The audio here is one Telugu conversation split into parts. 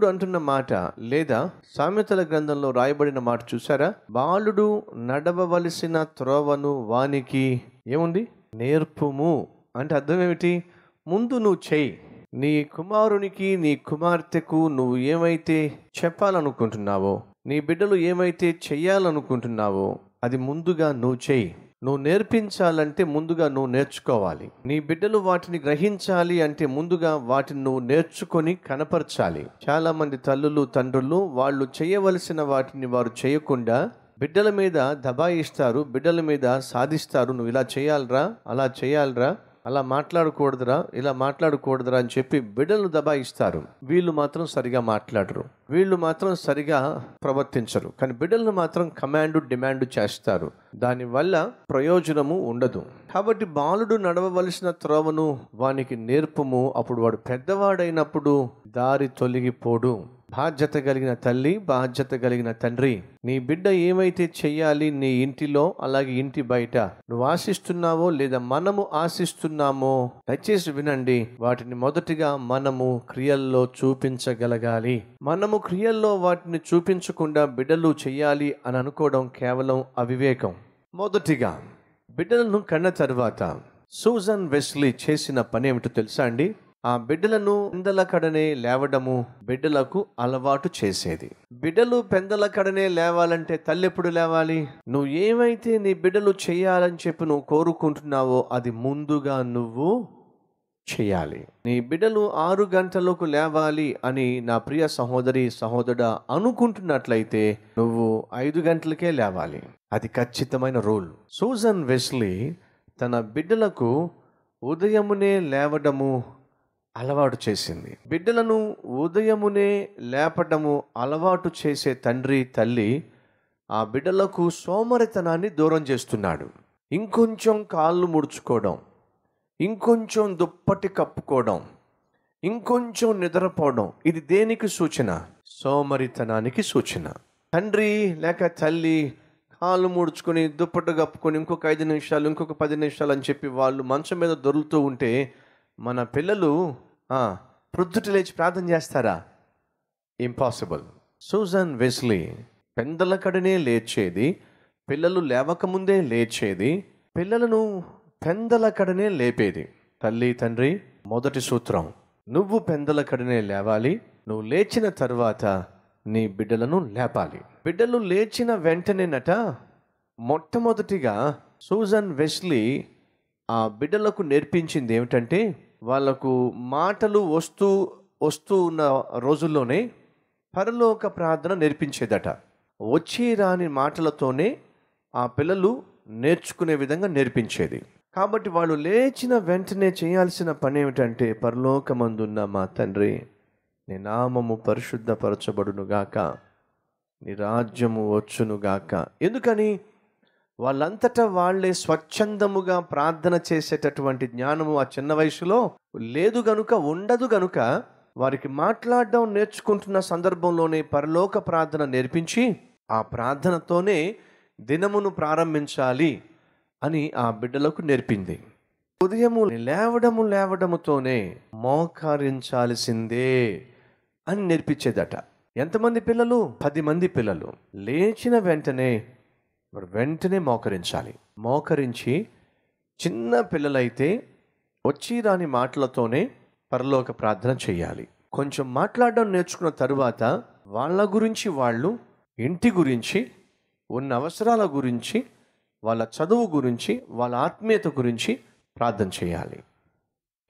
దేవుడు అంటున్న మాట లేదా సామెతల గ్రంథంలో రాయబడిన మాట చూసారా బాలుడు నడవవలసిన త్రోవను వానికి ఏముంది? నేర్పుము. అంటే అర్థం ఏమిటి? ముందు నువ్వు చెయ్యి నీ కుమారునికి నీ కుమార్తెకు నువ్వు ఏమైతే చెప్పాలనుకుంటున్నావో నీ బిడ్డలు ఏమైతే చెయ్యాలనుకుంటున్నావో అది ముందుగా నువ్వు చెయ్యి నువ్వు నేర్పించాలంటే ముందుగా నువ్వు నేర్చుకోవాలి. నీ బిడ్డలు వాటిని గ్రహించాలి అంటే ముందుగా వాటిని నువ్వు నేర్చుకొని కనపరచాలి. చాలా మంది తల్లులు తండ్రులు వాళ్ళు చేయవలసిన వాటిని వారు చేయకుండా బిడ్డల మీద దబాయిస్తారు బిడ్డల మీద సాధిస్తారు. నువ్వు ఇలా చేయాలరా అలా చేయాలరా అలా మాట్లాడకూడదురా ఇలా మాట్లాడకూడదురా అని చెప్పి బిడ్డలను దబాయిస్తారు. వీళ్ళు మాత్రం సరిగా మాట్లాడరు. వీళ్ళు మాత్రం సరిగా ప్రవర్తించరు. కానీ బిడ్డలను మాత్రం కమాండ్ డిమాండ్ చేస్తారు. దానివల్ల ప్రయోజనము ఉండదు. కాబట్టి బాలుడు నడవవలసిన త్రోవను వానికి నేర్పము. అప్పుడు వాడు పెద్దవాడైనప్పుడు దారి తొలగిపోడు. బాధ్యత కలిగిన తల్లి బాధ్యత కలిగిన తండ్రి నీ బిడ్డ ఏమైతే చెయ్యాలి నీ ఇంటిలో అలాగే ఇంటి బయట నువ్వు ఆశిస్తున్నావో లేదా మనము ఆశిస్తున్నామో దయచేసి వినండి. వాటిని మొదటిగా మనము క్రియల్లో చూపించగలగాలి. మనము క్రియల్లో వాటిని చూపించకుండా బిడ్డలు చెయ్యాలి అని అనుకోవడం కేవలం అవివేకం. మొదటిగా బిడ్డలను కన్న తర్వాత సూజన్ వెస్లీ చేసిన పని ఏమిటో తెలుసా అండి? ఆ బిడ్డలను పెందల కడనే లేవడము బిడ్డలకు అలవాటు చేసేది. బిడ్డలు పెందల కడనే లేవాలంటే తల్లి ఎప్పుడు లేవాలి? నువ్వు ఏమైతే నీ బిడ్డలు చేయాలని చెప్పి నువ్వు కోరుకుంటున్నావో అది ముందుగా నువ్వు చేయాలి. నీ బిడ్డలు ఆరు గంటలకు లేవాలి అని నా ప్రియ సహోదరి సహోదరుడ అనుకుంటున్నట్లయితే నువ్వు ఐదు గంటలకే లేవాలి. అది ఖచ్చితమైన రూల్. సూజన్ వెస్లీ తన బిడ్డలకు ఉదయమునే లేవడము అలవాటు చేసింది. బిడ్డలను ఉదయమునే లేపడము అలవాటు చేసే తండ్రి తల్లి ఆ బిడ్డలకు సోమరితనాన్ని దూరం చేస్తున్నాడు. ఇంకొంచెం కాళ్ళు ముడుచుకోవడం ఇంకొంచెం దుప్పటి కప్పుకోవడం ఇంకొంచెం నిద్రపోవడం ఇది దేనికి సూచన? సోమరితనానికి సూచన. తండ్రి లేక తల్లి కాళ్ళు ముడుచుకొని దుప్పటి కప్పుకొని ఇంకొక ఐదు నిమిషాలు ఇంకొక పది నిమిషాలు అని చెప్పి వాళ్ళు మంచం మీద దొరుకుతూ ఉంటే మన పిల్లలు ప్రొద్దుట లేచి ప్రార్థన చేస్తారా? ఇంపాసిబుల్ సూజన్ వెస్లీ పెందల కడనే లేచేది పిల్లలు లేవకముందే లేచేది పిల్లలను పెందల కడనే లేపేది. తల్లి తండ్రి మొదటి సూత్రం నువ్వు పెందల కడనే లేవాలి నువ్వు లేచిన తర్వాత నీ బిడ్డలను లేపాలి. బిడ్డలు లేచిన వెంటనేనట మొట్టమొదటిగా సూజన్ వెస్లీ ఆ బిడ్డలకు నేర్పించింది ఏమిటంటే వాళ్ళకు మాటలు వస్తూ వస్తూ ఉన్న రోజుల్లోనే పరలోక ప్రార్థన నేర్పించేదట. వచ్చి రాని మాటలతోనే ఆ పిల్లలు నేర్చుకునే విధంగా నేర్పించేది. కాబట్టి వాళ్ళు లేచిన వెంటనే చేయాల్సిన పని ఏమిటంటే పరలోకమందున్న మా తండ్రి నీ నామము పరిశుద్ధపరచబడునుగాక నీ రాజ్యము వచ్చునుగాక. ఎందుకని? వాళ్ళంతటా వాళ్ళే స్వచ్ఛందముగా ప్రార్థన చేసేటటువంటి జ్ఞానము ఆ చిన్న వయసులో లేదు గనుక ఉండదు గనుక వారికి మాట్లాడడం నేర్చుకుంటున్న సందర్భంలోనే పరలోక ప్రార్థన నేర్పించి ఆ ప్రార్థనతోనే దినమును ప్రారంభించాలి అని ఆ బిడ్డలకు నేర్పింది. ఉదయము లేవడము లేవడముతోనే మోకరించాల్సిందే అని నేర్పించేదట. ఎంతమంది పిల్లలు? పది మంది పిల్లలు. లేచిన వెంటనే మరి వెంటనే మోకరించాలి. మోకరించి చిన్న పిల్లలైతే వచ్చి రాని మాటలతోనే పరలోక ప్రార్థన చేయాలి. కొంచెం మాట్లాడడం నేర్చుకున్న తరువాత వాళ్ళ గురించి వాళ్ళు ఇంటి గురించి ఉన్న అవసరాల గురించి వాళ్ళ చదువు గురించి వాళ్ళ ఆత్మీయత గురించి ప్రార్థన చేయాలి.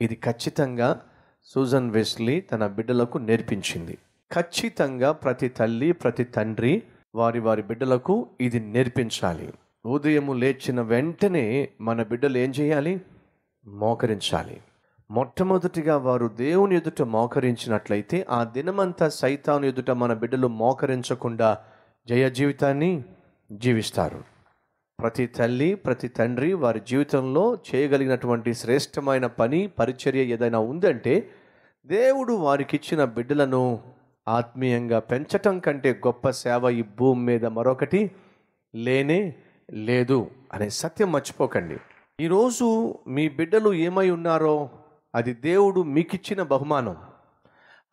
ఇది ఖచ్చితంగా సూజన్ వెస్లీ తన బిడ్డలకు నేర్పించింది. ఖచ్చితంగా ప్రతి తల్లి ప్రతి తండ్రి వారి వారి బిడ్డలకు ఇది నేర్పించాలి. ఉదయము లేచిన వెంటనే మన బిడ్డలు ఏం చేయాలి? మోకరించాలి. మొట్టమొదటిగా వారు దేవుని ఎదుట మోకరించినట్లయితే ఆ దినమంతా సైతాను ఎదుట మన బిడ్డలు మోకరించకుండా జయ జీవితాన్ని జీవిస్తారు. ప్రతి తల్లి ప్రతి తండ్రి వారి జీవితంలో చేయగలిగినటువంటి శ్రేష్టమైన పని పరిచర్య ఏదైనా ఉందంటే దేవుడు వారికిచ్చిన బిడ్డలను ఆత్మీయంగా పెంచటం కంటే గొప్ప సేవ ఈ భూమి మీద మరొకటి లేనే లేదు అనే సత్యం మర్చిపోకండి. ఈరోజు మీ బిడ్డలు ఏమై ఉన్నారో అది దేవుడు మీకిచ్చిన బహుమానం.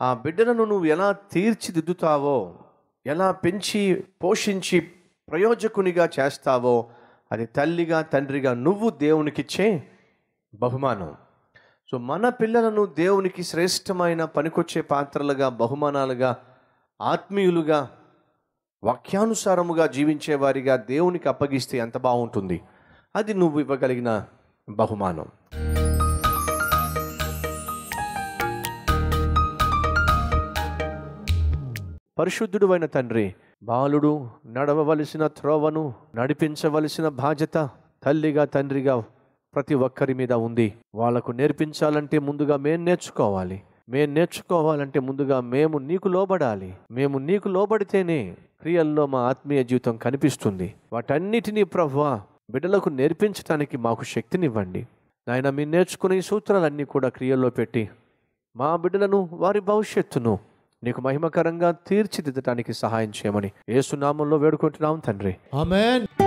ఆ బిడ్డలను నువ్వు ఎలా తీర్చిదిద్దుతావో ఎలా పెంచి పోషించి ప్రయోజకునిగా చేస్తావో అది తల్లిగా తండ్రిగా నువ్వు దేవునికిచ్చే బహుమానం. సో మన పిల్లలను దేవునికి శ్రేష్టమైన పనికొచ్చే పాత్రలుగా బహుమానాలుగా ఆత్మీయులుగా వాక్యానుసారముగా జీవించేవారిగా దేవునికి అప్పగిస్తే ఎంత బాగుంటుంది? అది నువ్వు ఇవ్వగలిగిన బహుమానం. పరిశుద్ధుడు అయిన తండ్రి బాలుడు నడవవలసిన త్రోవను నడిపించవలసిన బాధ్యత తల్లిగా తండ్రిగా ప్రతి ఒక్కరి మీద ఉంది. వాళ్ళకు నేర్పించాలంటే ముందుగా మేము నేర్చుకోవాలి. మేము నేర్చుకోవాలంటే ముందుగా మేము నీకు లోబడాలి. మేము నీకు లోబడితేనే క్రియల్లో మా ఆత్మీయ జీవితం కనిపిస్తుంది. వాటన్నిటినీ ప్రభువా బిడ్డలకు నేర్పించడానికి మాకు శక్తినివ్వండి. నాయన మీరు నేర్చుకునే సూత్రాలన్నీ కూడా క్రియల్లో పెట్టి మా బిడ్డలను వారి భవిష్యత్తును నీకు మహిమకరంగా తీర్చిదిద్దటానికి సహాయం చేయమని ఏసునామంలో వేడుకుంటున్నాం తండ్రి. ఆమెన్.